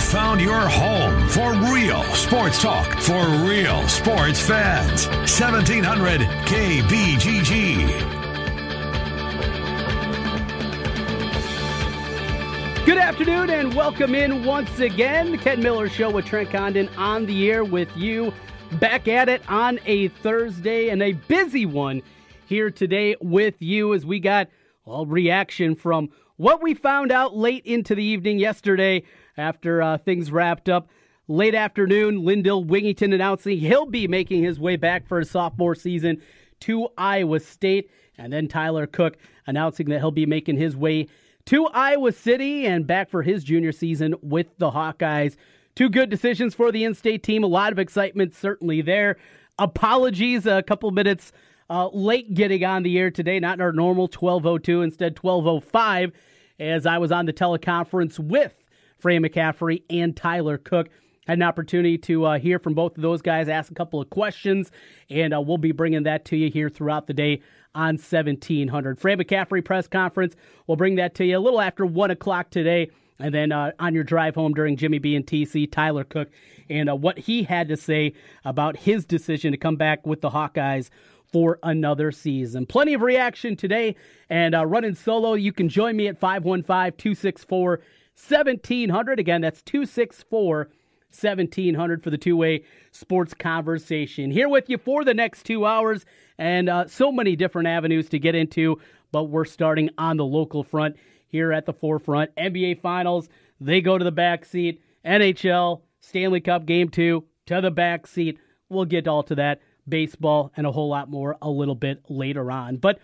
Found your home for real sports talk for real sports fans. 1700 KBGG. Good afternoon and welcome in once again. The Ken Miller Show with Trent Condon on the air with you. Back at it on a Thursday and a busy one here today with you as we got all reaction from what we found out late into the evening yesterday after uh, things wrapped up. Late afternoon, Lindell Wigginton announcing he'll be making his way back for his sophomore season to Iowa State. And then Tyler Cook announcing that he'll be making his way to Iowa City and back for his junior season with the Hawkeyes. Two good decisions for the in state team. A lot of excitement certainly there. Apologies, a couple minutes uh, late getting on the air today, not in our normal 1202, instead 1205, as I was on the teleconference with Fran McCaffery and Tyler Cook. Had an opportunity to uh, hear from both of those guys, ask a couple of questions, and uh, we'll be bringing that to you here throughout the day on 1700. Fran McCaffery press conference. We'll bring that to you a little after 1 o'clock today. And then uh, on your drive home during Jimmy B and TC, Tyler Cook, and uh, what he had to say about his decision to come back with the Hawkeyes for another season. Plenty of reaction today, and uh, running solo. You can join me at 515 264 1700. Again, that's 264 1700 for the two way sports conversation. Here with you for the next two hours, and uh, so many different avenues to get into, but we're starting on the local front here at the forefront. NBA Finals, they go to the back seat. NHL, Stanley Cup Game 2 to the back seat. We'll get all to that. Baseball and a whole lot more a little bit later on. But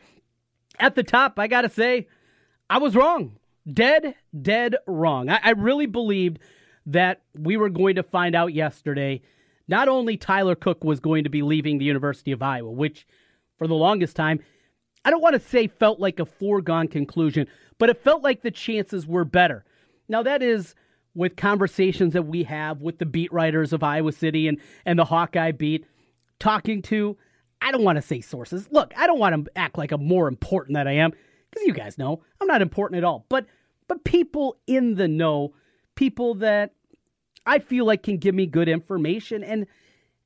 at the top, I got to say, I was wrong. Dead, dead wrong. I, I really believed that we were going to find out yesterday not only Tyler Cook was going to be leaving the University of Iowa, which for the longest time, I don't want to say felt like a foregone conclusion, but it felt like the chances were better. Now, that is with conversations that we have with the beat writers of Iowa City and, and the Hawkeye beat, talking to, I don't want to say sources. Look, I don't want to act like I'm more important than I am, because you guys know I'm not important at all. But but people in the know, people that I feel like can give me good information. And,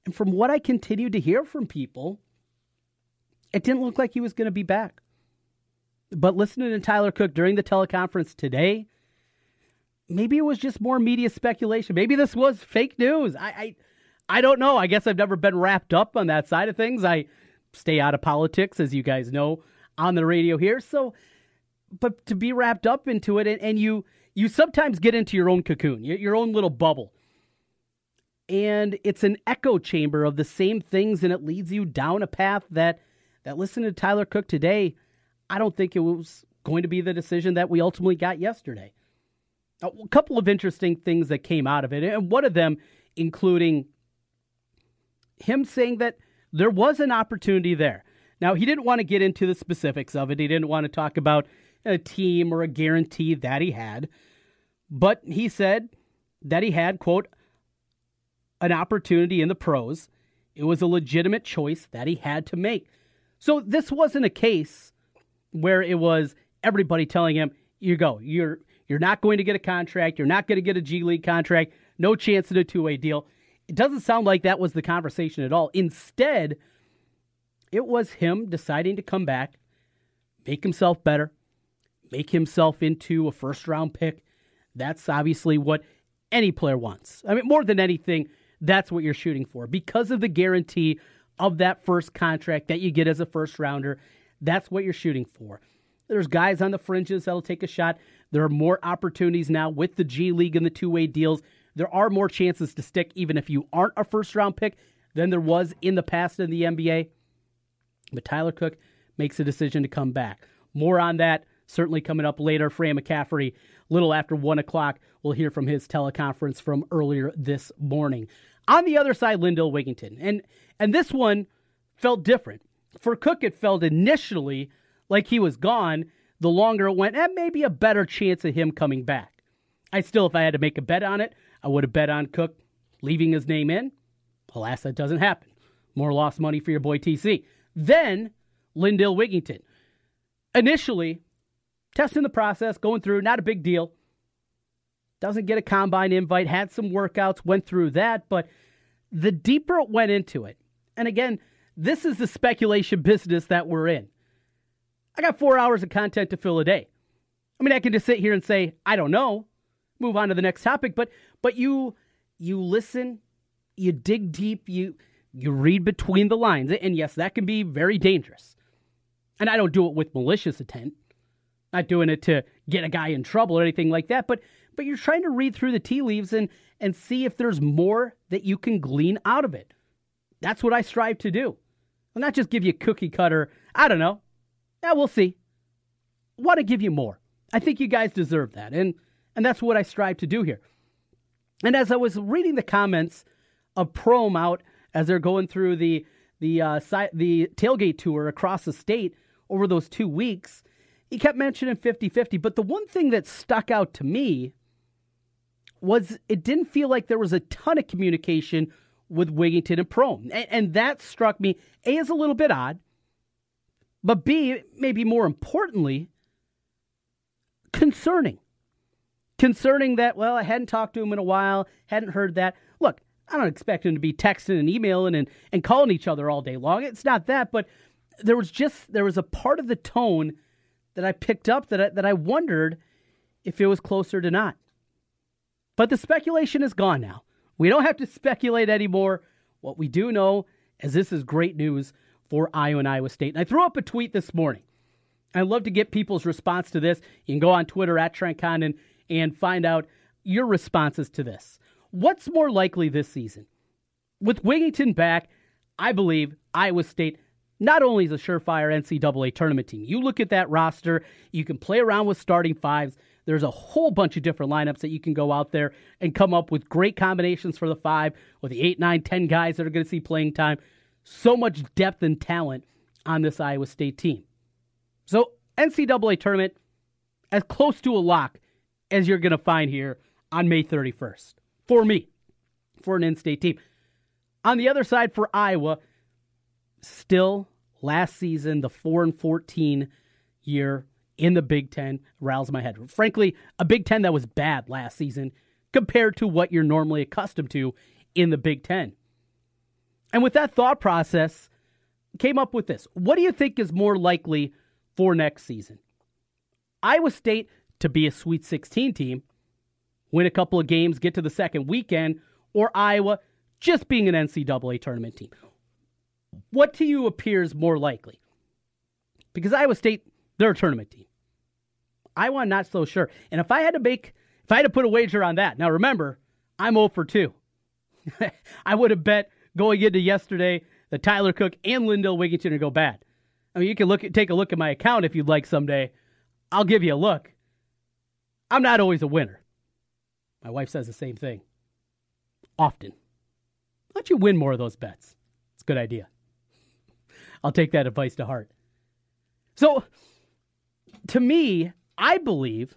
and from what I continued to hear from people, it didn't look like he was going to be back. But listening to Tyler Cook during the teleconference today, maybe it was just more media speculation. Maybe this was fake news. I, I, I don't know. I guess I've never been wrapped up on that side of things. I stay out of politics, as you guys know, on the radio here. So, but to be wrapped up into it, and, and you you sometimes get into your own cocoon, your own little bubble. And it's an echo chamber of the same things, and it leads you down a path that, that listening to Tyler Cook today, I don't think it was going to be the decision that we ultimately got yesterday. A couple of interesting things that came out of it, and one of them including him saying that there was an opportunity there. Now, he didn't want to get into the specifics of it, he didn't want to talk about a team or a guarantee that he had. But he said that he had, quote, an opportunity in the pros. It was a legitimate choice that he had to make. So this wasn't a case where it was everybody telling him, you go, you're you're not going to get a contract, you're not going to get a G League contract, no chance at a two-way deal. It doesn't sound like that was the conversation at all. Instead, it was him deciding to come back, make himself better, make himself into a first round pick. That's obviously what any player wants. I mean, more than anything, that's what you're shooting for because of the guarantee of that first contract that you get as a first rounder. That's what you're shooting for. There's guys on the fringes that'll take a shot. There are more opportunities now with the G League and the two way deals. There are more chances to stick, even if you aren't a first round pick, than there was in the past in the NBA. But Tyler Cook makes a decision to come back. More on that certainly coming up later. Fran McCaffery, little after 1 o'clock, we'll hear from his teleconference from earlier this morning. On the other side, Lindell Wigginton. And, and this one felt different. For Cook, it felt initially like he was gone. The longer it went, and maybe a better chance of him coming back. I still, if I had to make a bet on it, I would have bet on Cook leaving his name in. Alas, that doesn't happen. More lost money for your boy TC. Then Lindell Wigginton. Initially, testing the process, going through, not a big deal. Doesn't get a combine invite, had some workouts, went through that, but the deeper it went into it, and again, this is the speculation business that we're in. I got four hours of content to fill a day. I mean, I can just sit here and say, I don't know, move on to the next topic, but but you you listen, you dig deep, you you read between the lines. And yes, that can be very dangerous. And I don't do it with malicious intent. Not doing it to get a guy in trouble or anything like that, but but you're trying to read through the tea leaves and and see if there's more that you can glean out of it. That's what I strive to do. I'll not just give you cookie cutter, I don't know. Yeah, we'll see. I want to give you more. I think you guys deserve that. And and that's what I strive to do here. And as I was reading the comments of Prohm out as they're going through the the uh, the tailgate tour across the state over those two weeks, he kept mentioning 50-50. But the one thing that stuck out to me was it didn't feel like there was a ton of communication with Wigginton and Prohm. And, and that struck me, A, as a little bit odd, but B, maybe more importantly, concerning. Concerning that, well, I hadn't talked to him in a while, hadn't heard that. Look, I don't expect him to be texting and emailing and, and calling each other all day long. It's not that, but there was just there was a part of the tone that I picked up that I, that I wondered if it was closer to not. But the speculation is gone now. We don't have to speculate anymore. What we do know is this is great news for Iowa and Iowa State. And I threw up a tweet this morning. I'd love to get people's response to this. You can go on Twitter at Trent Condon and find out your responses to this. What's more likely this season? With Wigginton back, I believe Iowa State not only is a surefire NCAA tournament team. You look at that roster, you can play around with starting fives. There's a whole bunch of different lineups that you can go out there and come up with great combinations for the five or the eight, nine, ten guys that are going to see playing time. So much depth and talent on this Iowa State team. So, NCAA tournament, as close to a lock as you're going to find here on May 31st for me, for an in state team. On the other side, for Iowa, still last season, the 4 and 14 year in the Big Ten riles my head. Frankly, a Big Ten that was bad last season compared to what you're normally accustomed to in the Big Ten. And with that thought process, came up with this. What do you think is more likely for next season? Iowa State to be a Sweet 16 team win a couple of games, get to the second weekend, or Iowa just being an NCAA tournament team? What to you appears more likely? Because Iowa State, they're a tournament team. Iowa, not so sure. And if I had to make, if I had to put a wager on that, now remember, I'm 0 for 2. I would have bet going into yesterday that Tyler Cook and Lindell Wigginton would go bad. I mean, you can look at, take a look at my account if you'd like someday. I'll give you a look. I'm not always a winner. My wife says the same thing. Often. Why don't you win more of those bets? It's a good idea. I'll take that advice to heart. So, to me, I believe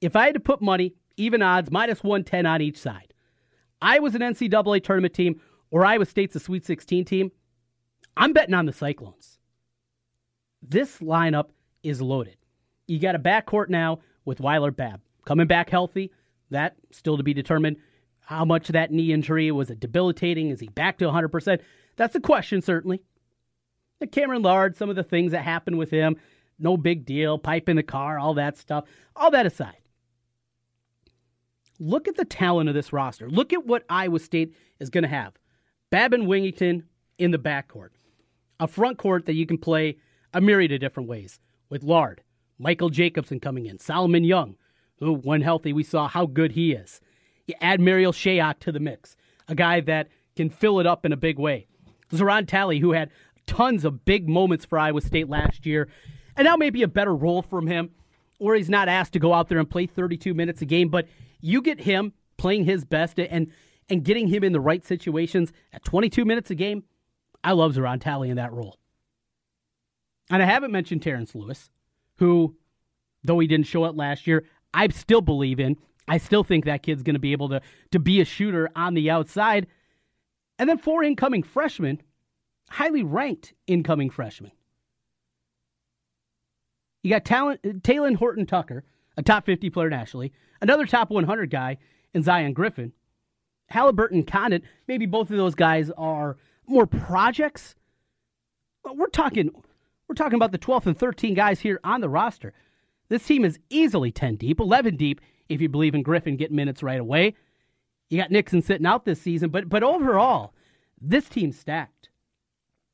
if I had to put money, even odds, minus 110 on each side, I was an NCAA tournament team or Iowa State's a Sweet 16 team, I'm betting on the Cyclones. This lineup is loaded. You got a backcourt now with Weiler Babb coming back healthy. That still to be determined. How much that knee injury was it debilitating? Is he back to 100%? That's a question, certainly. Cameron Lard, some of the things that happened with him, no big deal, pipe in the car, all that stuff. All that aside, look at the talent of this roster. Look at what Iowa State is going to have. Babb and Wigginton in the backcourt. A front court that you can play a myriad of different ways with Lard, Michael Jacobson coming in, Solomon Young, who, when healthy, we saw how good he is. You add Marial Shayok to the mix, a guy that can fill it up in a big way. Zoran Talley, who had tons of big moments for Iowa State last year. And now maybe a better role from him, or he's not asked to go out there and play 32 minutes a game, but you get him playing his best and and getting him in the right situations at 22 minutes a game. I love Zoran Talley in that role. And I haven't mentioned Terrence Lewis, who, though he didn't show it last year, I still believe in. I still think that kid's going to be able to, to be a shooter on the outside. And then four incoming freshmen, highly ranked incoming freshmen. You got talent, Talen Horton Tucker, a top 50 player nationally, another top 100 guy in Zion Griffin. Haliburton Condit, maybe both of those guys are more projects. But we're talking we're talking about the 12th and 13 guys here on the roster. This team is easily 10 deep, 11 deep if you believe in Griffin getting minutes right away. You got Nixon sitting out this season, but but overall, this team's stacked.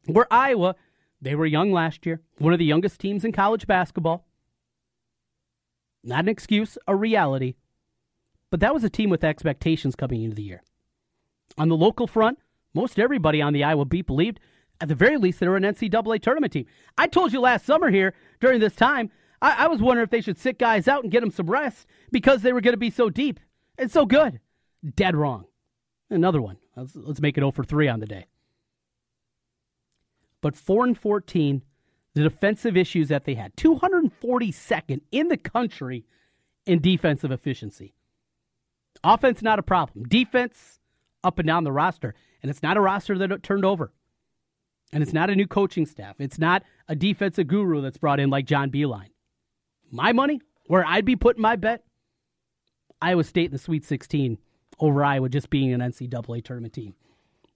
Where Iowa, they were young last year, one of the youngest teams in college basketball. Not an excuse, a reality. But that was a team with expectations coming into the year. On the local front, most everybody on the Iowa beat believed, at the very least, they were an NCAA tournament team. I told you last summer here during this time, I, I was wondering if they should sit guys out and get them some rest because they were going to be so deep and so good. Dead wrong. Another one. Let's, let's make it 0 for 3 on the day. But 4 and 14, the defensive issues that they had, 242nd in the country in defensive efficiency. Offense, not a problem. Defense, up and down the roster. And it's not a roster that turned over. And it's not a new coaching staff. It's not a defensive guru that's brought in like John Beilein. My money, where I'd be putting my bet, Iowa State in the Sweet 16 over Iowa just being an NCAA tournament team.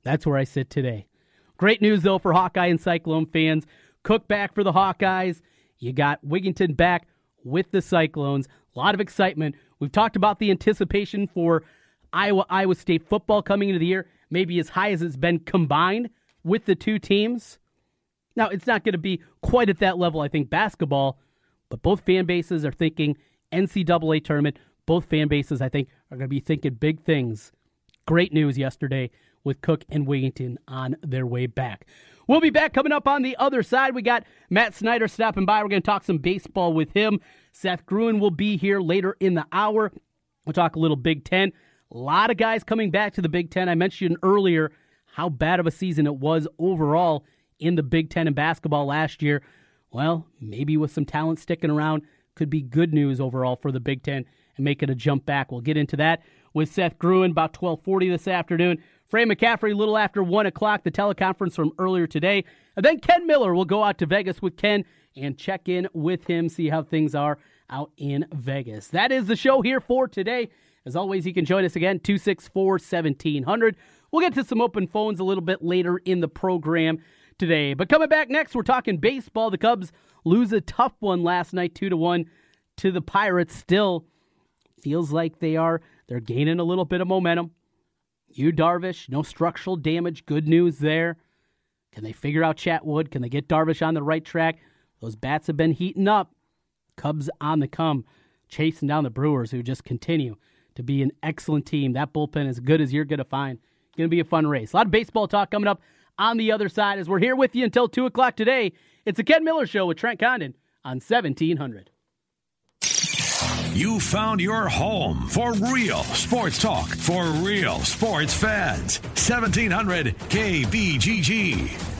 That's where I sit today. Great news, though, for Hawkeye and Cyclone fans. Cook back for the Hawkeyes. You got Wigginton back with the Cyclones. A lot of excitement. We've talked about the anticipation for Iowa Iowa State football coming into the year, maybe as high as it's been combined with the two teams. Now, it's not going to be quite at that level, I think, basketball, but both fan bases are thinking NCAA tournament. Both fan bases, I think, are going to be thinking big things. Great news yesterday with Cook and Wigginton on their way back. We'll be back coming up on the other side. We got Matt Snyder stopping by. We're going to talk some baseball with him. Seth Gruen will be here later in the hour. We'll talk a little Big Ten. A lot of guys coming back to the Big Ten. I mentioned earlier how bad of a season it was overall in the Big Ten in basketball last year. Well, maybe with some talent sticking around, could be good news overall for the Big Ten and making a jump back. We'll get into that with Seth Gruen about 1240 this afternoon. Fran McCaffery, a little after 1 o'clock, the teleconference from earlier today. And then Ken Miller will go out to Vegas with Ken and check in with him, see how things are out in Vegas. That is the show here for today. As always, you can join us again, 264 1700. We'll get to some open phones a little bit later in the program today. But coming back next, we're talking baseball. The Cubs lose a tough one last night, 2 to 1 to the Pirates. Still feels like they are they're gaining a little bit of momentum. Yu Darvish, no structural damage. Good news there. Can they figure out Chatwood? Can they get Darvish on the right track? Those bats have been heating up. Cubs on the come, chasing down the Brewers, who just continue to be an excellent team. That bullpen as good as you're going to find. Going to be a fun race. A lot of baseball talk coming up on the other side as we're here with you until 2 o'clock today. It's the Ken Miller Show with Trent Condon on 1700. You found your home for real sports talk for real sports fans. 1700 KBGG.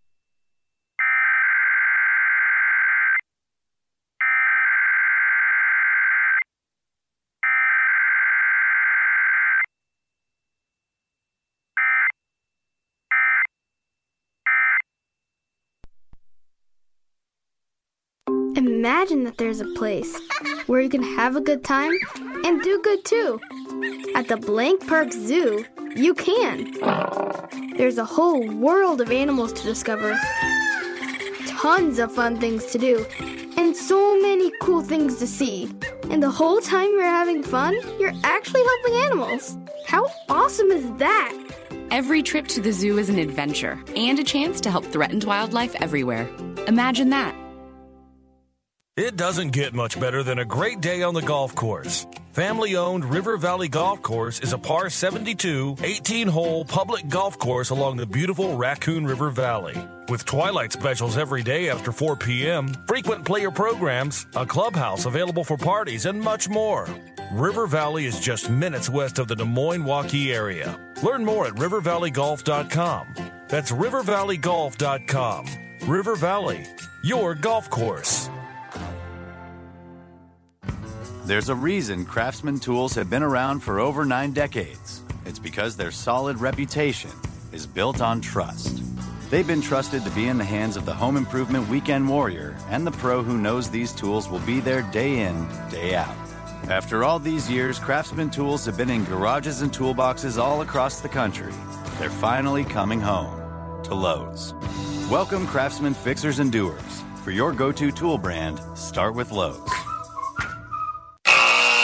Imagine that there's a place where you can have a good time and do good too. At the Blank Park Zoo, you can. There's a whole world of animals to discover, tons of fun things to do, and so many cool things to see. And the whole time you're having fun, you're actually helping animals. How awesome is that? Every trip to the zoo is an adventure and a chance to help threatened wildlife everywhere. Imagine that. It doesn't get much better than a great day on the golf course. Family owned River Valley Golf Course is a par 72, 18 hole public golf course along the beautiful Raccoon River Valley. With twilight specials every day after 4 p.m., frequent player programs, a clubhouse available for parties, and much more. River Valley is just minutes west of the Des Moines Waukee area. Learn more at rivervalleygolf.com. That's rivervalleygolf.com. River Valley, your golf course. There's a reason Craftsman tools have been around for over nine decades. It's because their solid reputation is built on trust. They've been trusted to be in the hands of the home improvement weekend warrior and the pro who knows these tools will be there day in, day out. After all these years, Craftsman tools have been in garages and toolboxes all across the country. They're finally coming home to Lowe's. Welcome, Craftsman fixers and doers. For your go to tool brand, start with Lowe's.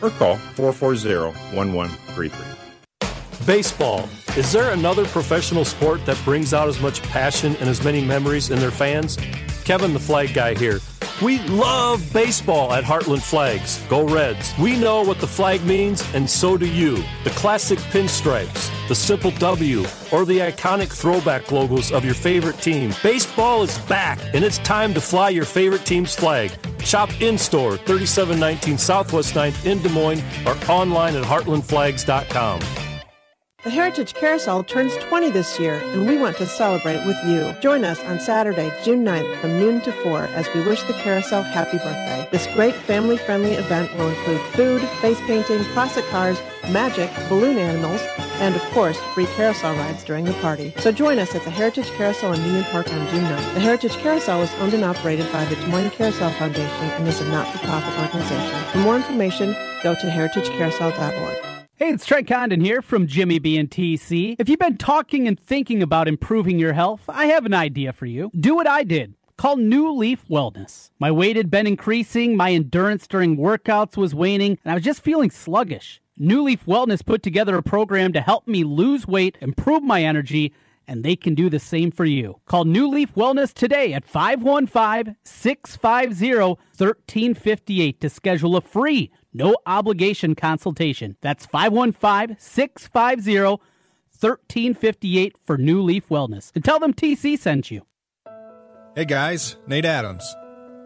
or call 440-1133. Baseball. Is there another professional sport that brings out as much passion and as many memories in their fans? Kevin the Flag Guy here. We love baseball at Heartland Flags. Go Reds. We know what the flag means, and so do you. The classic pinstripes, the simple W, or the iconic throwback logos of your favorite team. Baseball is back, and it's time to fly your favorite team's flag. Shop in store, 3719 Southwest 9th in Des Moines, or online at heartlandflags.com. The Heritage Carousel turns 20 this year, and we want to celebrate with you. Join us on Saturday, June 9th from noon to 4 as we wish the carousel happy birthday. This great family friendly event will include food, face painting, classic cars, magic, balloon animals, and of course, free carousel rides during the party. So join us at the Heritage Carousel in Union Park on June 9th. The Heritage Carousel is owned and operated by the Des Moines Carousel Foundation and is a not for profit organization. For more information, go to heritagecarousel.org. Hey, it's Trent Condon here from Jimmy B and TC. If you've been talking and thinking about improving your health, I have an idea for you. Do what I did. Call New Leaf Wellness. My weight had been increasing, my endurance during workouts was waning, and I was just feeling sluggish. New Leaf Wellness put together a program to help me lose weight, improve my energy, and they can do the same for you. Call New Leaf Wellness today at 515 650 1358 to schedule a free, no obligation consultation. That's 515 650 1358 for New Leaf Wellness. And tell them TC sent you. Hey guys, Nate Adams.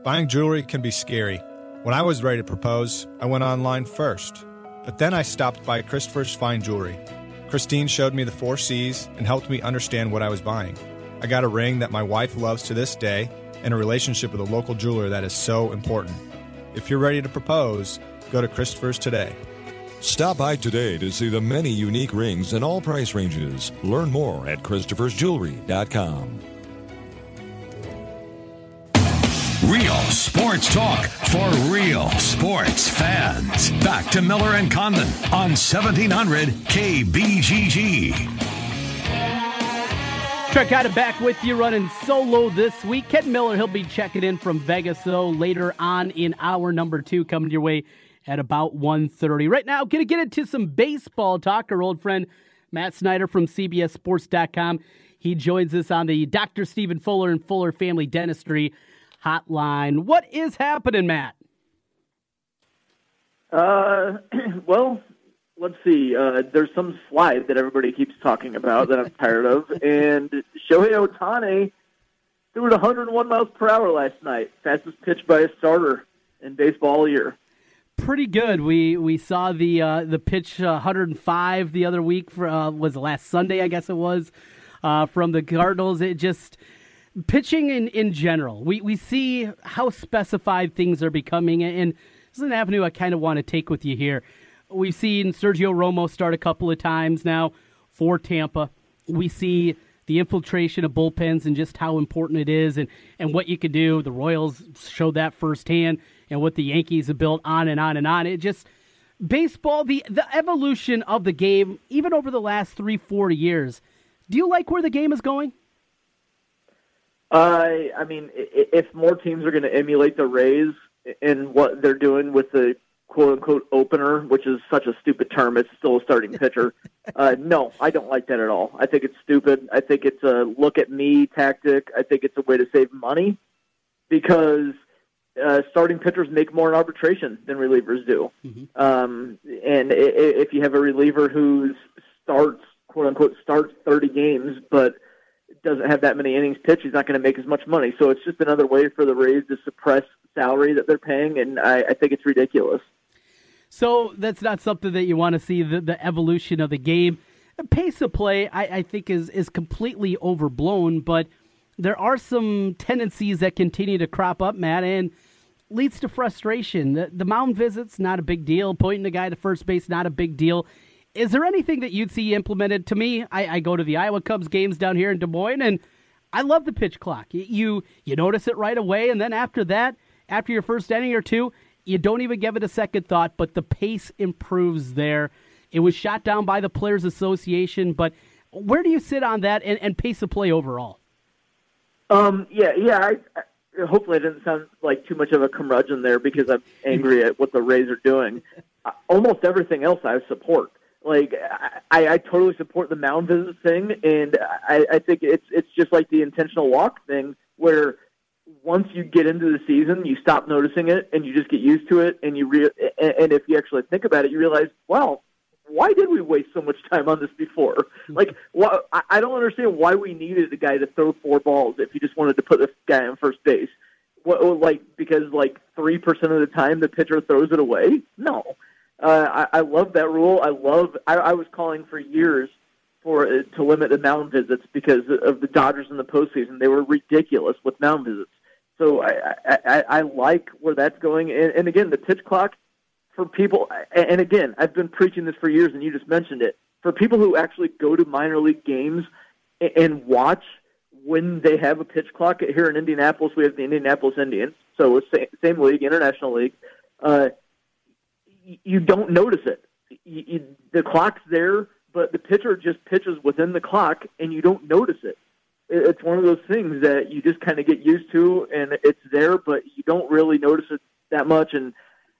Buying jewelry can be scary. When I was ready to propose, I went online first. But then I stopped by Christopher's Fine Jewelry. Christine showed me the four C's and helped me understand what I was buying. I got a ring that my wife loves to this day and a relationship with a local jeweler that is so important. If you're ready to propose, go to Christopher's today. Stop by today to see the many unique rings in all price ranges. Learn more at Christopher'sJewelry.com. Real sports talk for real sports fans. Back to Miller and Condon on 1700 KBGG. Trent got it back with you running solo this week. Ken Miller, he'll be checking in from Vegas, though, later on in hour number two, coming your way at about 1.30. Right now, to get into some baseball talk. Our old friend Matt Snyder from CBSSports.com. He joins us on the Dr. Stephen Fuller and Fuller Family Dentistry hotline. What is happening, Matt? Uh, well, let's see. Uh, there's some slide that everybody keeps talking about that I'm tired of, and Shohei Ohtani threw it 101 miles per hour last night, fastest pitch by a starter in baseball all year. Pretty good. We we saw the uh, the pitch uh, 105 the other week for uh, was last Sunday, I guess it was, uh, from the Cardinals. It just pitching in, in general, we, we see how specified things are becoming, and this is an avenue I kind of want to take with you here. We've seen Sergio Romo start a couple of times now for Tampa. We see the infiltration of bullpens and just how important it is and, and what you could do. The Royals showed that firsthand and what the Yankees have built on and on and on. It just baseball, the the evolution of the game, even over the last three, four years. Do you like where the game is going? Uh, I mean, if more teams are going to emulate the Rays in what they're doing with the quote unquote opener, which is such a stupid term, it's still a starting pitcher. uh, no, I don't like that at all. I think it's stupid. I think it's a look at me tactic. I think it's a way to save money because uh, starting pitchers make more in arbitration than relievers do. Mm-hmm. Um, and if you have a reliever who starts, quote unquote, starts 30 games, but doesn't have that many innings pitched, he's not going to make as much money. So it's just another way for the Rays to suppress salary that they're paying, and I, I think it's ridiculous. So that's not something that you want to see the, the evolution of the game. The pace of play, I, I think, is is completely overblown, but there are some tendencies that continue to crop up, Matt, and leads to frustration. The, the mound visits, not a big deal. Pointing the guy to first base, not a big deal. Is there anything that you'd see implemented? To me, I, I go to the Iowa Cubs games down here in Des Moines, and I love the pitch clock. You you notice it right away, and then after that, after your first inning or two, you don't even give it a second thought. But the pace improves there. It was shot down by the Players Association, but where do you sit on that and, and pace of play overall? Um, yeah, yeah. I, hopefully it didn't sound like too much of a curmudgeon there because I'm angry at what the Rays are doing. Uh, almost everything else I support. Like I, I totally support the mound visit thing, and I, I think it's it's just like the intentional walk thing, where once you get into the season, you stop noticing it and you just get used to it, and you re- and if you actually think about it, you realize, wow, why did we waste so much time on this before? Mm-hmm. Like, why, I don't understand why we needed a guy to throw four balls if you just wanted to put this guy on first base. What, like, because like three percent of the time the pitcher throws it away? No. Uh, I, I love that rule. I love. I, I was calling for years for uh, to limit the mound visits because of the Dodgers in the postseason. They were ridiculous with mound visits. So I, I, I like where that's going. And, and again, the pitch clock for people, and again, I've been preaching this for years, and you just mentioned it. For people who actually go to minor league games and watch when they have a pitch clock here in Indianapolis, we have the Indianapolis Indians, so it's same league, international league. Uh, you don't notice it. You, you, the clock's there, but the pitcher just pitches within the clock, and you don't notice it. It's one of those things that you just kind of get used to, and it's there, but you don't really notice it that much. And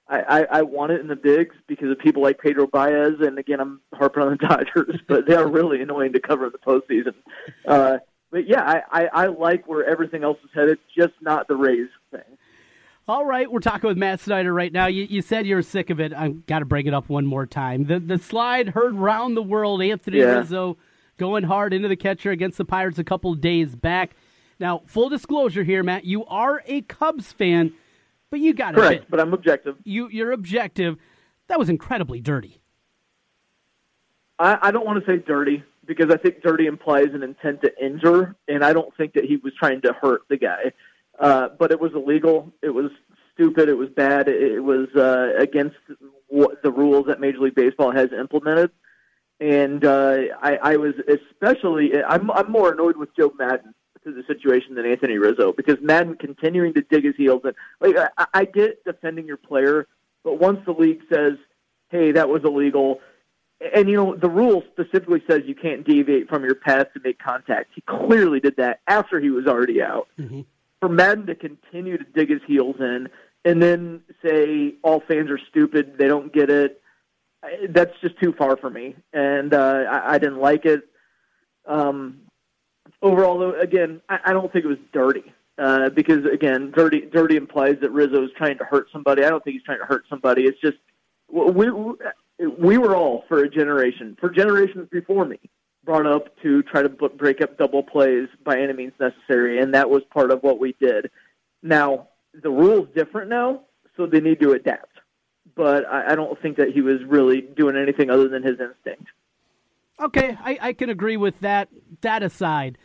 I, I, I want it in the bigs because of people like Pedro Baez, and again, I'm harping on the Dodgers, but they are really annoying to cover in the postseason. Uh, but yeah, I, I, I like where everything else is headed, just not the Rays thing. All right, we're talking with Matt Snyder right now. You, you said you're sick of it. I've got to bring it up one more time. The the slide heard round the world. Anthony yeah. Rizzo going hard into the catcher against the Pirates a couple days back. Now, full disclosure here, Matt, you are a Cubs fan. But you got it. Correct, but I'm objective. You you're objective. That was incredibly dirty. I, I don't want to say dirty because I think dirty implies an intent to injure, and I don't think that he was trying to hurt the guy. Uh, but it was illegal. It was stupid. It was bad. It was uh, against what the rules that Major League Baseball has implemented. And uh, I, I was especially I'm, I'm more annoyed with Joe Maddon to the situation than Anthony Rizzo because Maddon continuing to dig his heels in. Like I, I get defending your player, but once the league says, "Hey, that was illegal," and you know the rule specifically says you can't deviate from your path to make contact. He clearly did that after he was already out. Mm-hmm. For Maddon to continue to dig his heels in and then say all fans are stupid, they don't get it. That's just too far for me, and uh, I, I didn't like it. Um, overall, though, again, I, I don't think it was dirty. Uh, because again, dirty dirty implies that Rizzo is trying to hurt somebody. I don't think he's trying to hurt somebody. It's just we we were all for a generation, for generations before me, brought up to try to break up double plays by any means necessary, and that was part of what we did. Now the rule's different now, so they need to adapt. But I, I don't think that he was really doing anything other than his instinct. Okay, I, I can agree with that. That aside,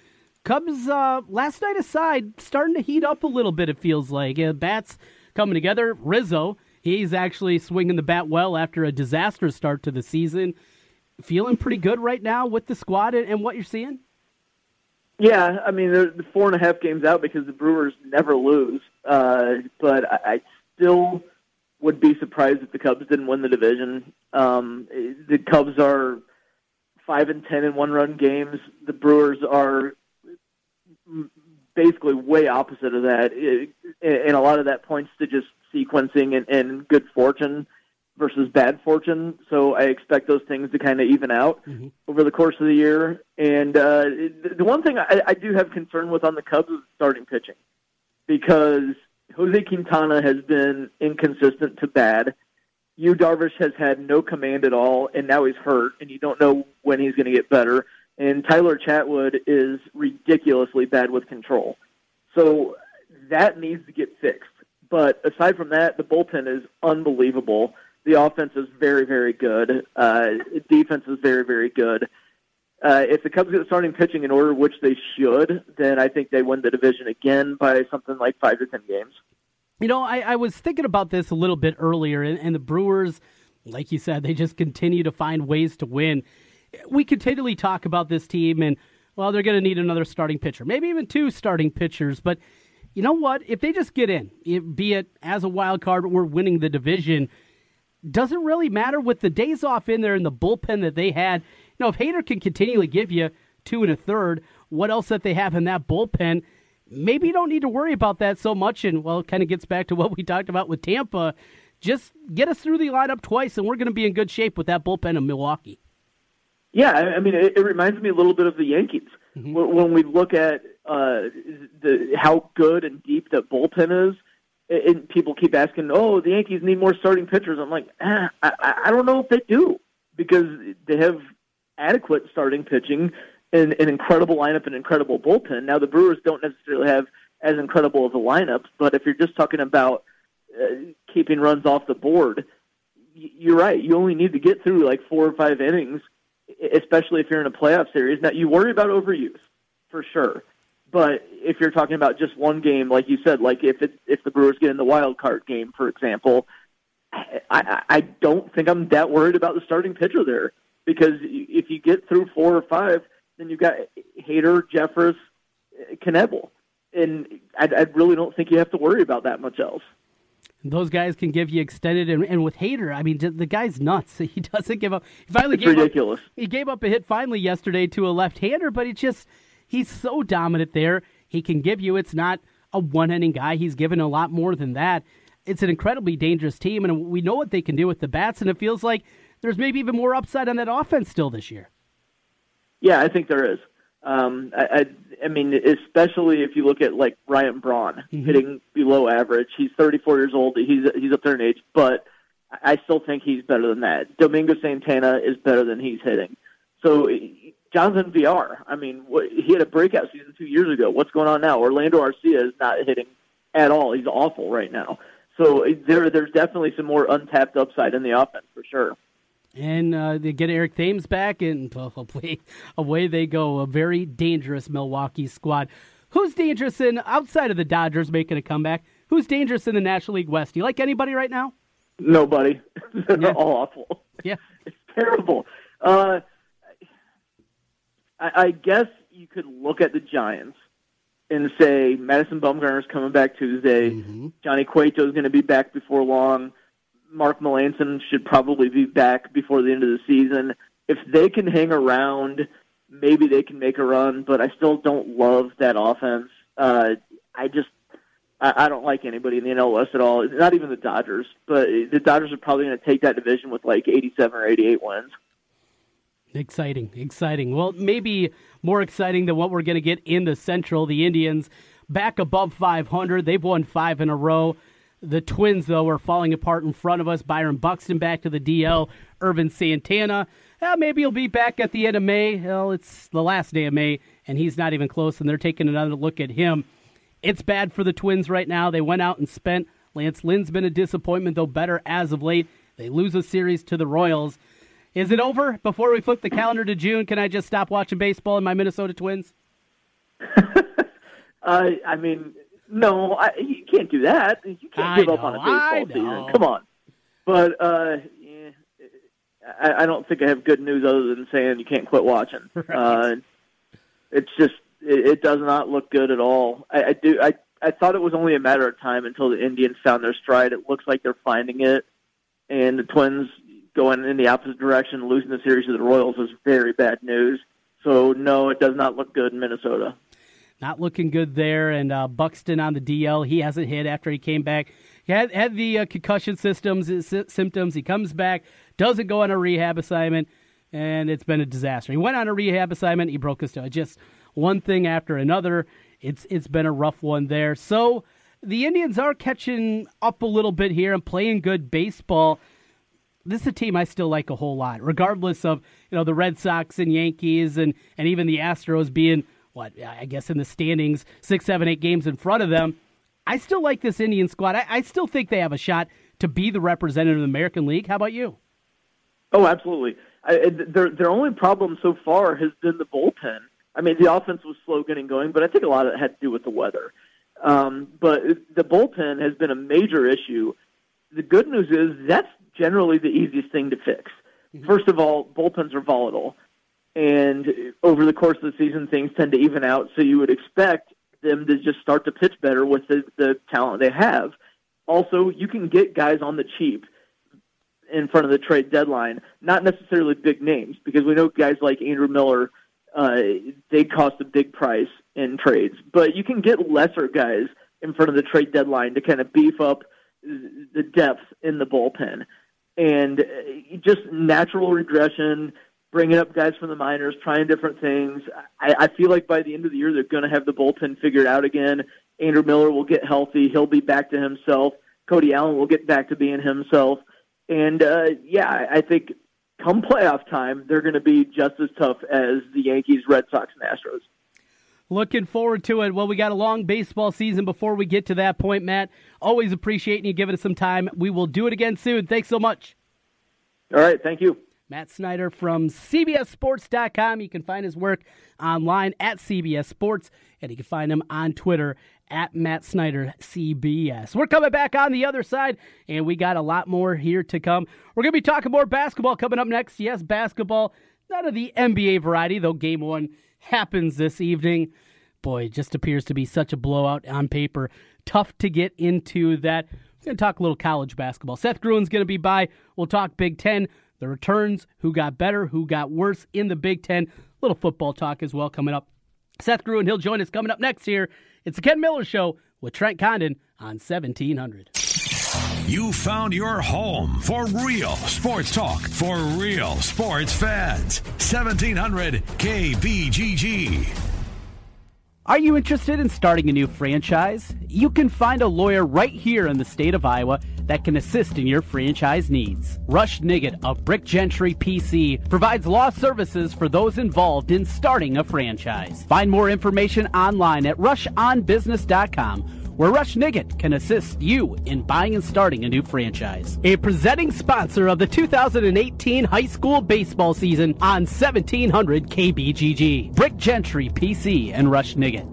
Cubs, uh, last night aside, starting to heat up a little bit, it feels like. Uh, bats coming together. Rizzo, he's actually swinging the bat well after a disastrous start to the season. Feeling pretty good right now with the squad and, and what you're seeing? Yeah, I mean, they're four and a half games out because the Brewers never lose. Uh, but I, I still would be surprised if the Cubs didn't win the division. Um, the Cubs are five and ten in one run games. The Brewers are basically way opposite of that, and a lot of that points to just sequencing and, and good fortune versus bad fortune. So I expect those things to kind of even out mm-hmm. over the course of the year. And uh, the one thing I, I do have concern with on the Cubs is starting pitching because Jose Quintana has been inconsistent to bad. Yu Darvish has had no command at all, and now he's hurt, and you don't know when he's going to get better. And Tyler Chatwood is ridiculously bad with control. So that needs to get fixed. But aside from that, the bullpen is unbelievable. The offense is very, very good. Uh, defense is very, very good. Uh, if the Cubs get starting pitching in order, which they should, then I think they win the division again by something like five to ten games. You know, I, I was thinking about this a little bit earlier, and, and the Brewers, like you said, they just continue to find ways to win. We continually talk about this team, and well, they're going to need another starting pitcher, maybe even two starting pitchers. But you know what? If they just get in, be it as a wild card or winning the division, doesn't really matter with the days off in there and the bullpen that they had. You know, if Hader can continually give you two and a third, what else that they have in that bullpen? Maybe you don't need to worry about that so much. And, well, it kind of gets back to what we talked about with Tampa. Just get us through the lineup twice, and we're going to be in good shape with that bullpen in Milwaukee. Yeah, I mean, it, it reminds me a little bit of the Yankees. Mm-hmm. When we look at uh, the how good and deep that bullpen is, and people keep asking, "Oh, the Yankees need more starting pitchers." I'm like, eh, I, I don't know if they do because they have adequate starting pitching and an incredible lineup and incredible bullpen. Now the Brewers don't necessarily have as incredible of a lineup, but if you're just talking about uh, keeping runs off the board, you're right. You only need to get through like four or five innings, especially if you're in a playoff series. Now you worry about overuse for sure, but if you're talking about just one game, like you said, like if it, if the Brewers get in the wild card game, for example, I, I I don't think I'm that worried about the starting pitcher there because if you get through four or five, then you've got Hader, Jeffress, Knebel, and I, I really don't think you have to worry about that much else. Those guys can give you extended, and, and with Hader, I mean, the guy's nuts. He doesn't give up. He finally it's gave ridiculous. Up, he gave up a hit finally yesterday to a left-hander, but he just He's so dominant there. He can give you, it's not a one inning guy. He's given a lot more than that. It's an incredibly dangerous team, and we know what they can do with the bats, and it feels like there's maybe even more upside on that offense still this year. Yeah, I think there is. Um, I, I, I mean, especially if you look at like Ryan Braun mm-hmm. hitting below average. He's 34 years old. He's he's up there in age, but I still think he's better than that. Domingo Santana is better than he's hitting. So Jonathan Villar. I mean, what, he had a breakout season two years ago. What's going on now? Orlando Arcia is not hitting at all. He's awful right now. So there, there's definitely some more untapped upside in the offense for sure. And uh, they get Eric Thames back, and away, away they go. A very dangerous Milwaukee squad. Who's dangerous in outside of the Dodgers making a comeback? Who's dangerous in the National League West? Do you like anybody right now? Nobody. They're yeah. all awful. Yeah, it's terrible. Uh, I, I guess you could look at the Giants and say Madison Bumgarner's coming back Tuesday. Mm-hmm. Johnny Cueto is going to be back before long. Mark Melancon should probably be back before the end of the season. If they can hang around, maybe they can make a run. But I still don't love that offense. Uh, I just I, I don't like anybody in the NL West at all. Not even the Dodgers. But the Dodgers are probably going to take that division with like 87 or 88 wins. Exciting, exciting. Well, maybe more exciting than what we're going to get in the Central. The Indians back above 500. They've won five in a row. The Twins, though, are falling apart in front of us. Byron Buxton back to the DL. Ervin Santana. Well, maybe he'll be back at the end of May. Well, it's the last day of May, and he's not even close, and they're taking another look at him. It's bad for the Twins right now. They went out and spent. Lance Lynn's been a disappointment, though better as of late. They lose a series to the Royals. Is it over? Before we flip the calendar to June, can I just stop watching baseball and my Minnesota Twins? uh, I mean, no, I, you can't do that. You can't I give up on a baseball season. Come on. But uh, yeah, I, I don't think I have good news other than saying you can't quit watching. Uh, it's just it, it does not look good at all. I, I do. I I thought it was only a matter of time until the Indians found their stride. It looks like they're finding it, and the Twins going in the opposite direction, losing the series to the Royals is very bad news. So no, it does not look good in Minnesota. Not looking good there. And uh, Buxton on the DL. He hasn't hit after he came back. He had, had the uh, concussion systems, sy- symptoms. He comes back, doesn't go on a rehab assignment, and it's been a disaster. He went on a rehab assignment. He broke his toe. Just one thing after another. It's it's been a rough one there. So the Indians are catching up a little bit here and playing good baseball. This is a team I still like a whole lot, regardless of you know the Red Sox and Yankees and and even the Astros being what I guess in the standings six, seven, eight games in front of them. I still like this Indian squad. I, I still think they have a shot to be the representative of the American League. How about you? Oh, absolutely. I, their their only problem so far has been the bullpen. I mean, the offense was slow getting going, but I think a lot of it had to do with the weather. Um, but the bullpen has been a major issue. The good news is that's generally the easiest thing to fix. First of all, bullpens are volatile, and over the course of the season, things tend to even out. So you would expect them to just start to pitch better with the, the talent they have. Also, you can get guys on the cheap in front of the trade deadline, not necessarily big names, because we know guys like Andrew Miller, uh, they cost a big price in trades. But you can get lesser guys in front of the trade deadline to kind of beef up the depth in the bullpen. And uh, just natural regression, bringing up guys from the minors, trying different things. I, I feel like by the end of the year, they're going to have the bullpen figured out again. Andrew Miller will get healthy. He'll be back to himself. Cody Allen will get back to being himself. And uh, yeah, I I think come playoff time, they're going to be just as tough as the Yankees, Red Sox, and Astros. Looking forward to it. Well, we got a long baseball season before we get to that point, Matt. Always appreciating you giving us some time. We will do it again soon. Thanks so much. All right, thank you. Matt Snyder from CBSSports.com. You can find his work online at CBS Sports, and you can find him on Twitter at Matt Snyder CBS. We're coming back on the other side, and we got a lot more here to come. We're going to be talking more basketball coming up next. Yes, basketball, not of the NBA variety, though game one happens this evening. Boy, it just appears to be such a blowout on paper. Tough to get into that. We're going to talk a little college basketball. Seth Gruen's going to be by. We'll talk Big Ten, the returns, who got better, who got worse in the Big Ten. A little football talk as well coming up. Seth Gruen, he'll join us coming up next here. It's the Ken Miller Show with Trent Condon on 1700. You found your home for real sports talk for real sports fans. 1700 KBGG. Are you interested in starting a new franchise? You can find a lawyer right here in the state of Iowa that can assist in your franchise needs. Rush Nigut of Brick Gentry PC provides law services for those involved in starting a franchise. Find more information online at rushonbusiness.com where Rush Nigut can assist you in buying and starting a new franchise. A presenting sponsor of the 2018 high school baseball season on 1700 KBGG. Brick Gentry PC and Rush Nigut.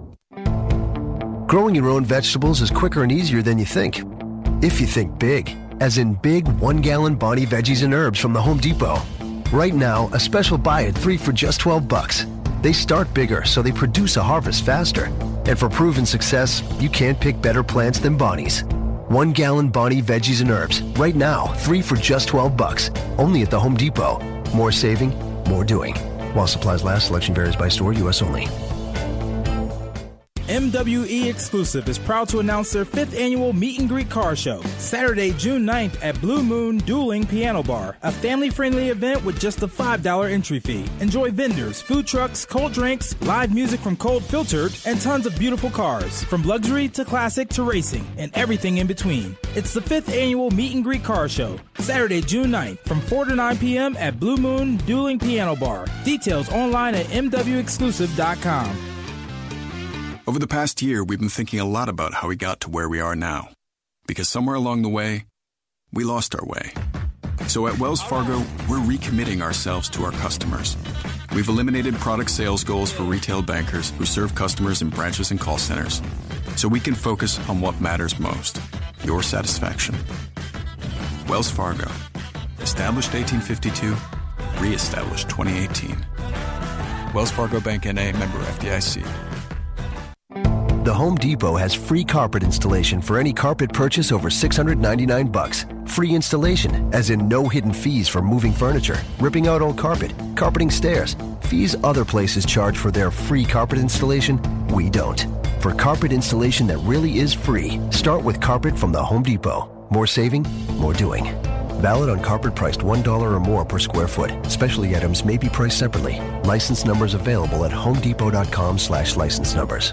Growing your own vegetables is quicker and easier than you think. If you think big, as in big one gallon Bonnie veggies and herbs from the Home Depot. Right now, a special buy at three for just 12 bucks. They start bigger, so they produce a harvest faster. And for proven success, you can't pick better plants than Bonnie's. One gallon Bonnie veggies and herbs. Right now, three for just 12 bucks. Only at the Home Depot. More saving, more doing. While supplies last, selection varies by store, U.S. only. MWE Exclusive is proud to announce their fifth annual Meet and Greet Car Show, Saturday, June 9th at Blue Moon Dueling Piano Bar, a family friendly event with just a $5 entry fee. Enjoy vendors, food trucks, cold drinks, live music from Cold Filtered, and tons of beautiful cars, from luxury to classic to racing, and everything in between. It's the fifth annual Meet and Greet Car Show, Saturday, June 9th from 4 to 9 p.m. at Blue Moon Dueling Piano Bar. Details online at MWExclusive.com. Over the past year, we've been thinking a lot about how we got to where we are now. Because somewhere along the way, we lost our way. So at Wells Fargo, we're recommitting ourselves to our customers. We've eliminated product sales goals for retail bankers who serve customers in branches and call centers so we can focus on what matters most your satisfaction. Wells Fargo, established 1852, reestablished 2018. Wells Fargo Bank NA member FDIC. The Home Depot has free carpet installation for any carpet purchase over 699 bucks. Free installation, as in no hidden fees for moving furniture, ripping out old carpet, carpeting stairs. Fees other places charge for their free carpet installation, we don't. For carpet installation that really is free, start with carpet from the Home Depot. More saving, more doing. Valid on carpet priced $1 or more per square foot. Specialty items may be priced separately. License numbers available at homedepot.com slash license numbers.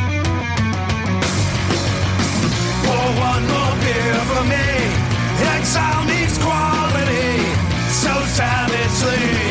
one more beer for me. Exile needs quality so savagely.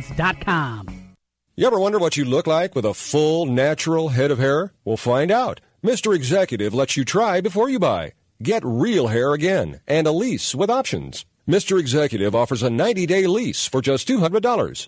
You ever wonder what you look like with a full, natural head of hair? We'll find out. Mr. Executive lets you try before you buy. Get real hair again and a lease with options. Mr. Executive offers a 90 day lease for just $200.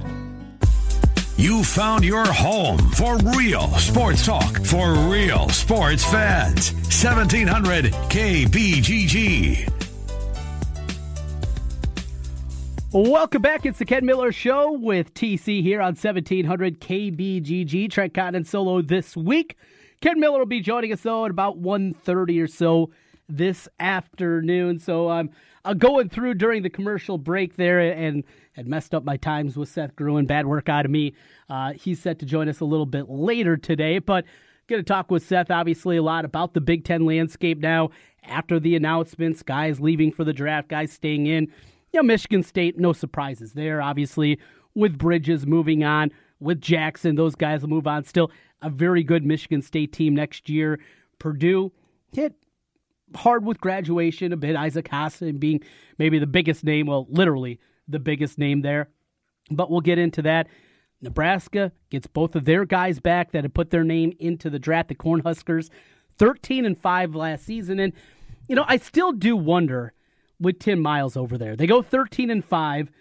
You found your home for real sports talk for real sports fans. 1700 KBGG. Welcome back. It's the Ken Miller Show with TC here on 1700 KBGG. Trent Condon solo this week. Ken Miller will be joining us though at about 1.30 or so this afternoon. So I'm uh, going through during the commercial break there and had messed up my times with Seth Gruen. Bad work out of me. Uh, he's set to join us a little bit later today, but going to talk with Seth obviously a lot about the Big Ten landscape now after the announcements. Guys leaving for the draft, guys staying in you know, Michigan State, no surprises there. Obviously, with Bridges moving on, with Jackson, those guys will move on. Still a very good Michigan State team next year. Purdue hit hard with graduation a bit. Isaac Haas being maybe the biggest name, well, literally the biggest name there. But we'll get into that. Nebraska gets both of their guys back that had put their name into the draft, the Cornhuskers, 13 and 5 last season. And, you know, I still do wonder with Tim Miles over there. They go 13 and 5.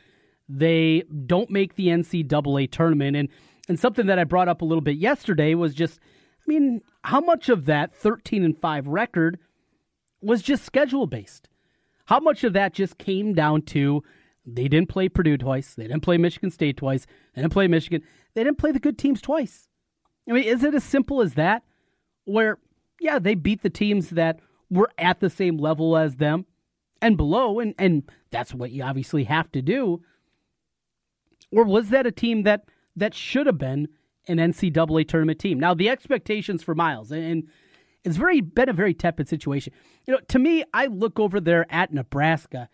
They don't make the NCAA tournament and and something that I brought up a little bit yesterday was just I mean, how much of that 13 and 5 record was just schedule based? How much of that just came down to they didn't play Purdue twice, they didn't play Michigan State twice, they didn't play Michigan, they didn't play the good teams twice. I mean, is it as simple as that? Where, yeah, they beat the teams that were at the same level as them, and below, and, and that's what you obviously have to do. Or was that a team that that should have been an NCAA tournament team? Now the expectations for Miles, and it's very been a very tepid situation. You know, to me, I look over there at Nebraska,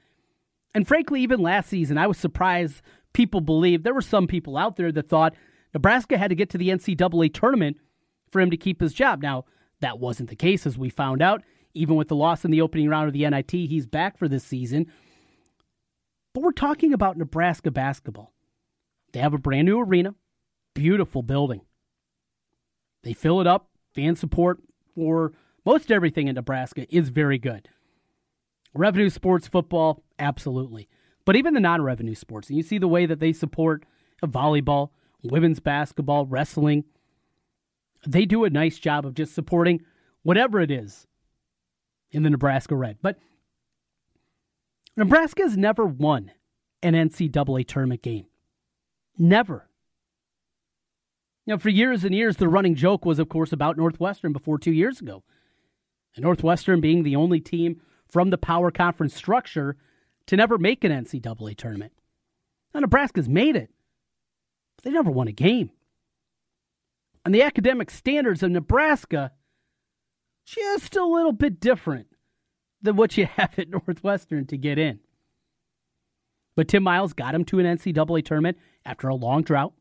and frankly, even last season, I was surprised people believed there were some people out there that thought Nebraska had to get to the NCAA tournament for him to keep his job. Now that wasn't the case, as we found out. Even with the loss in the opening round of the NIT, he's back for this season. But we're talking about Nebraska basketball. They have a brand new arena, beautiful building. They fill it up. Fan support for most everything in Nebraska is very good. Revenue sports, football, absolutely. But even the non revenue sports, and you see the way that they support volleyball, women's basketball, wrestling, they do a nice job of just supporting whatever it is in the Nebraska Red. But Nebraska has never won an NCAA tournament game. Never. You know, for years and years, the running joke was, of course, about Northwestern before two years ago. And Northwestern being the only team from the power conference structure to never make an NCAA tournament. Now, Nebraska's made it, but they never won a game. And the academic standards of Nebraska just a little bit different than what you have at Northwestern to get in. But Tim Miles got him to an NCAA tournament after a long drought.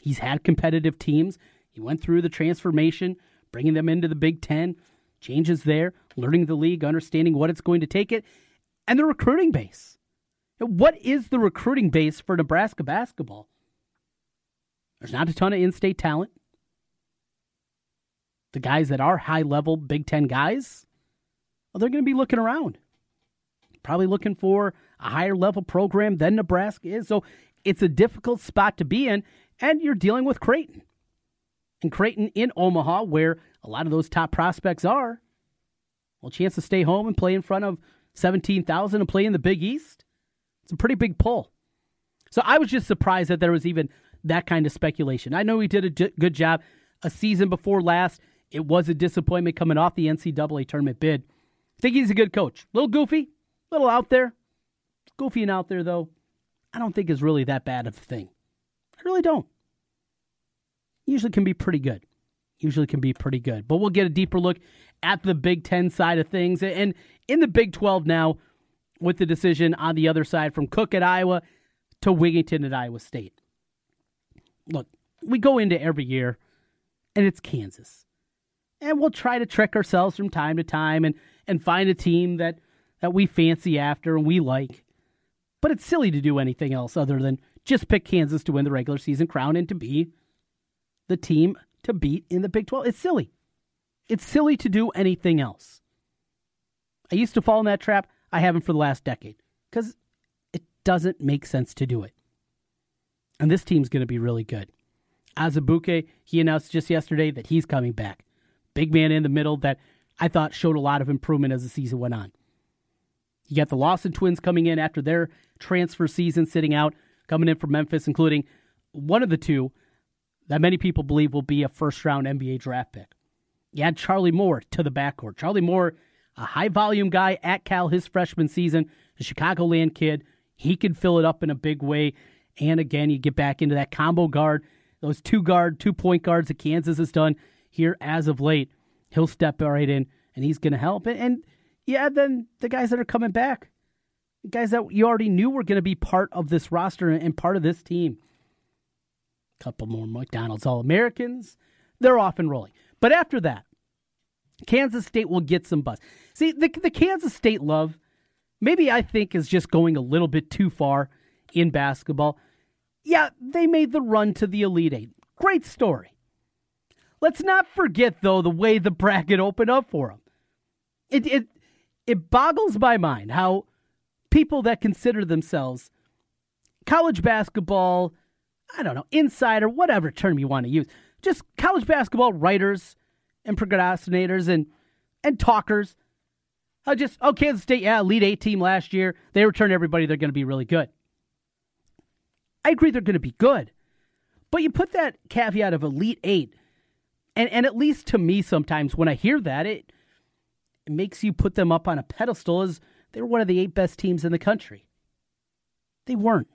He's had competitive teams. He went through the transformation, bringing them into the Big Ten, changes there, learning the league, understanding what it's going to take it, and the recruiting base. What is the recruiting base for Nebraska basketball? There's not a ton of in state talent the guys that are high level Big Ten guys, well, they're going to be looking around. Probably looking for a higher level program than Nebraska is. So it's a difficult spot to be in, and you're dealing with Creighton. And Creighton in Omaha, where a lot of those top prospects are, well, chance to stay home and play in front of 17,000 and play in the Big East. It's a pretty big pull. So I was just surprised that there was even that kind of speculation. I know he did a good job a season before last. It was a disappointment coming off the NCAA tournament bid. I think he's a good coach. A little goofy, a little out there. Goofy and out there, though, I don't think is really that bad of a thing. I really don't. Usually can be pretty good. Usually can be pretty good. But we'll get a deeper look at the Big Ten side of things. And in the Big 12 now, with the decision on the other side from Cook at Iowa to Wigginton at Iowa State. Look, we go into every year, and it's Kansas and we'll try to trick ourselves from time to time and, and find a team that, that we fancy after and we like. But it's silly to do anything else other than just pick Kansas to win the regular season crown and to be the team to beat in the Big 12. It's silly. It's silly to do anything else. I used to fall in that trap. I haven't for the last decade because it doesn't make sense to do it. And this team's going to be really good. Azubuike, he announced just yesterday that he's coming back. Big man in the middle that I thought showed a lot of improvement as the season went on. You got the Lawson twins coming in after their transfer season sitting out, coming in from Memphis, including one of the two that many people believe will be a first round NBA draft pick. You add Charlie Moore to the backcourt. Charlie Moore, a high volume guy at Cal his freshman season, a Chicagoland kid. He can fill it up in a big way. And again, you get back into that combo guard, those two guard, two point guards that Kansas has done here as of late. He'll step right in and he's going to help. And, and yeah, then the guys that are coming back, guys that you already knew were going to be part of this roster and part of this team. A couple more McDonald's All Americans. They're off and rolling. But after that, Kansas State will get some buzz. See, the, the Kansas State love, maybe I think, is just going a little bit too far in basketball. Yeah, they made the run to the Elite Eight. Great story. Let's not forget, though, the way the bracket opened up for them. It, it, it boggles my mind how people that consider themselves college basketball, I don't know, insider, whatever term you want to use, just college basketball writers and procrastinators and and talkers. I just oh Kansas State, yeah, Elite Eight team last year. They return everybody. They're going to be really good. I agree they're going to be good, but you put that caveat of Elite Eight, and and at least to me, sometimes when I hear that, it it makes you put them up on a pedestal as they were one of the eight best teams in the country. They weren't.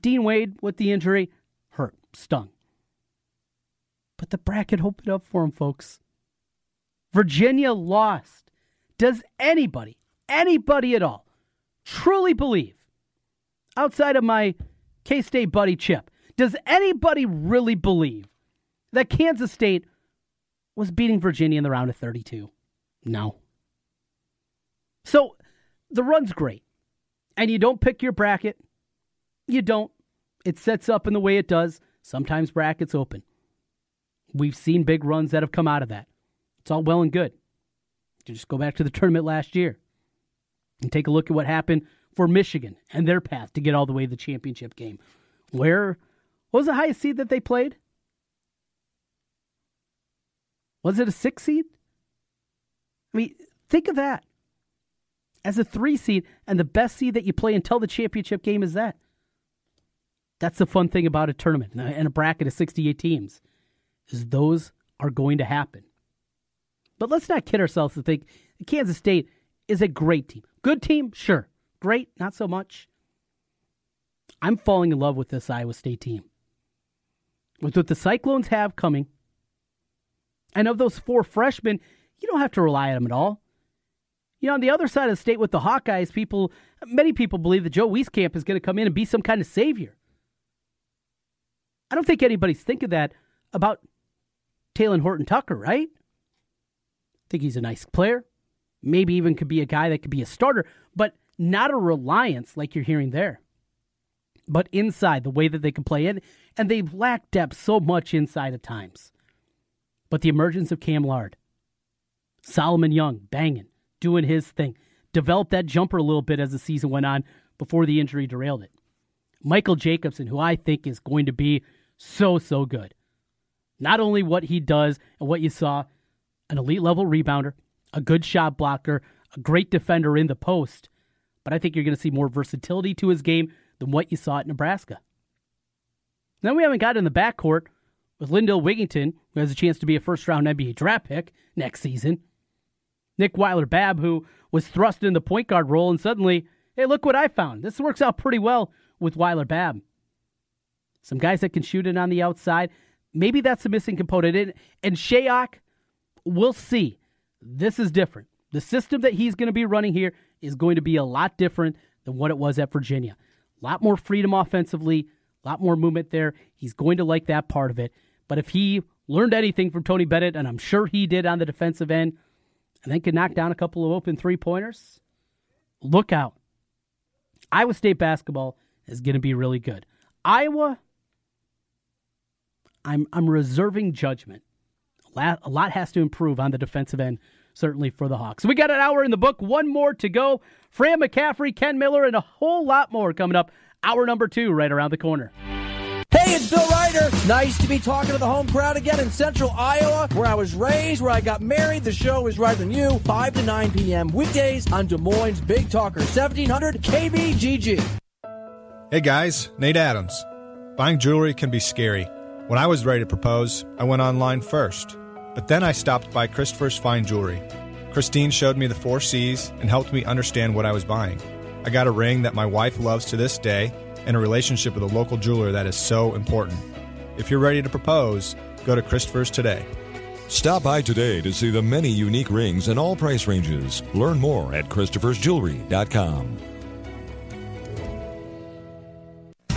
Dean Wade with the injury hurt, stung. But the bracket opened up for him, folks. Virginia lost. Does anybody, anybody at all, truly believe, outside of my K State buddy Chip, does anybody really believe that Kansas State was beating Virginia in the round of 32? No. So the run's great. And you don't pick your bracket. You don't. It sets up in the way it does. Sometimes brackets open. We've seen big runs that have come out of that. It's all well and good. You just go back to the tournament last year and take a look at what happened for Michigan and their path to get all the way to the championship game. Where was the highest seed that they played? Was it a six seed? I mean, think of that. As a three seed, and the best seed that you play until the championship game is that. That's the fun thing about a tournament and a bracket of 68 teams is those are going to happen. But let's not kid ourselves to think Kansas State is a great team. Good team, sure. Great, not so much. I'm falling in love with this Iowa State team. With what the Cyclones have coming, and of those four freshmen, you don't have to rely on them at all. You know, on the other side of the state with the Hawkeyes, people, many people believe that Joe Wieskamp is going to come in and be some kind of savior. I don't think anybody's thinking that about Talen Horton Tucker, right? I think he's a nice player. Maybe even could be a guy that could be a starter, but not a reliance like you're hearing there. But inside, the way that they can play in, and they've lacked depth so much inside at times. But the emergence of Cam Lard, Solomon Young banging, doing his thing, developed that jumper a little bit as the season went on before the injury derailed it. Michael Jacobson, who I think is going to be so, so good. Not only what he does and what you saw an elite level rebounder, a good shot blocker, a great defender in the post, but I think you're going to see more versatility to his game than what you saw at Nebraska. Then we haven't got in the backcourt with Lindell Wigginton, who has a chance to be a first round NBA draft pick next season. Nick Weiler Babb, who was thrust in the point guard role, and suddenly, hey, look what I found. This works out pretty well with Weiler Babb. Some guys that can shoot it on the outside. Maybe that's the missing component. And, and Shayok, we'll see. This is different. The system that he's going to be running here is going to be a lot different than what it was at Virginia. A lot more freedom offensively, a lot more movement there. He's going to like that part of it. But if he learned anything from Tony Bennett, and I'm sure he did on the defensive end, and then can knock down a couple of open three pointers, look out. Iowa State basketball is going to be really good. Iowa I'm I'm reserving judgment. A lot, a lot has to improve on the defensive end, certainly for the Hawks. We got an hour in the book, one more to go. Fran McCaffery, Ken Miller, and a whole lot more coming up Hour number two right around the corner. Hey, it's Bill Ryder. Nice to be talking to the home crowd again in central Iowa, where I was raised, where I got married. The show is right than you, 5 to 9 p.m. weekdays on Des Moines Big Talker, 1700 KBGG. Hey guys, Nate Adams. Buying jewelry can be scary. When I was ready to propose, I went online first. But then I stopped by Christopher's Fine Jewelry. Christine showed me the four C's and helped me understand what I was buying. I got a ring that my wife loves to this day and a relationship with a local jeweler that is so important. If you're ready to propose, go to Christopher's today. Stop by today to see the many unique rings in all price ranges. Learn more at Christopher'sJewelry.com.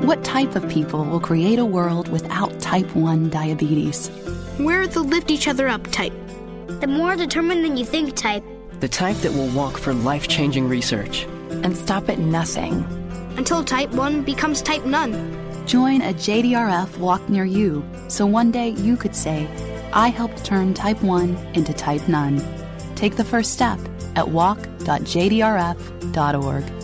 What type of people will create a world without type 1 diabetes? We're the lift each other up type. The more determined than you think type. The type that will walk for life changing research. And stop at nothing. Until type 1 becomes type none. Join a JDRF walk near you so one day you could say, I helped turn type 1 into type none. Take the first step at walk.jdrf.org.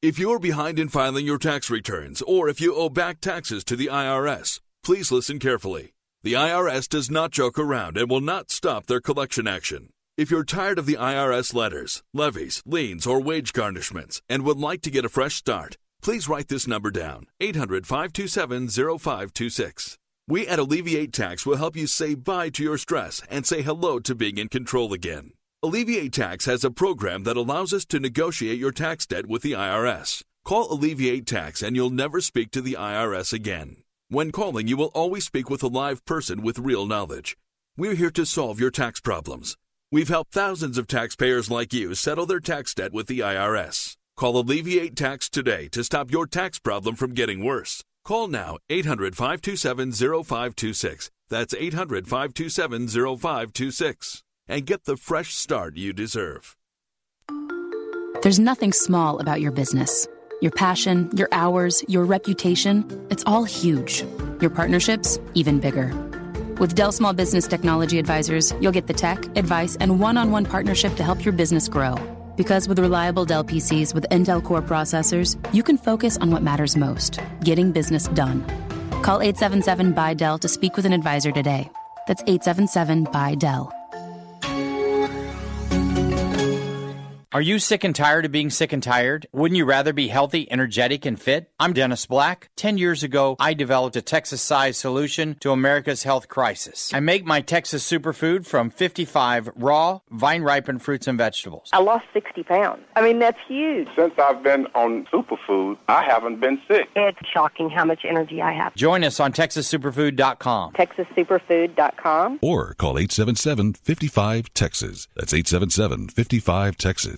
If you're behind in filing your tax returns or if you owe back taxes to the IRS, please listen carefully. The IRS does not joke around and will not stop their collection action. If you're tired of the IRS letters, levies, liens, or wage garnishments and would like to get a fresh start, please write this number down 800 527 0526. We at Alleviate Tax will help you say bye to your stress and say hello to being in control again. Alleviate Tax has a program that allows us to negotiate your tax debt with the IRS. Call Alleviate Tax and you'll never speak to the IRS again. When calling, you will always speak with a live person with real knowledge. We're here to solve your tax problems. We've helped thousands of taxpayers like you settle their tax debt with the IRS. Call Alleviate Tax today to stop your tax problem from getting worse. Call now 800 527 0526. That's 800 527 0526 and get the fresh start you deserve. There's nothing small about your business. Your passion, your hours, your reputation, it's all huge. Your partnerships, even bigger. With Dell Small Business Technology Advisors, you'll get the tech, advice, and one on one partnership to help your business grow. Because with reliable Dell PCs with Intel Core processors, you can focus on what matters most getting business done. Call 877 by Dell to speak with an advisor today. That's 877 by Dell. Are you sick and tired of being sick and tired? Wouldn't you rather be healthy, energetic, and fit? I'm Dennis Black. Ten years ago, I developed a Texas sized solution to America's health crisis. I make my Texas superfood from 55 raw, vine ripened fruits and vegetables. I lost 60 pounds. I mean, that's huge. Since I've been on superfood, I haven't been sick. It's shocking how much energy I have. Join us on TexasSuperfood.com. TexasSuperfood.com. Or call 877 55 Texas. That's 877 55 Texas.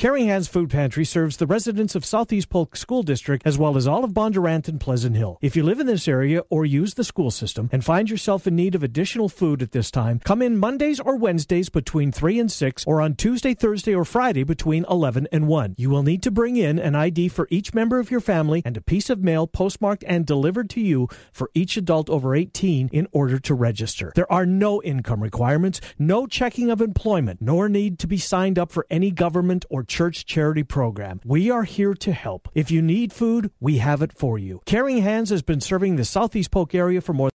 Caring Hands Food Pantry serves the residents of Southeast Polk School District as well as all of Bondurant and Pleasant Hill. If you live in this area or use the school system and find yourself in need of additional food at this time, come in Mondays or Wednesdays between 3 and 6 or on Tuesday, Thursday, or Friday between 11 and 1. You will need to bring in an ID for each member of your family and a piece of mail postmarked and delivered to you for each adult over 18 in order to register. There are no income requirements, no checking of employment, nor need to be signed up for any government or church charity program. We are here to help. If you need food, we have it for you. Caring Hands has been serving the Southeast Polk area for more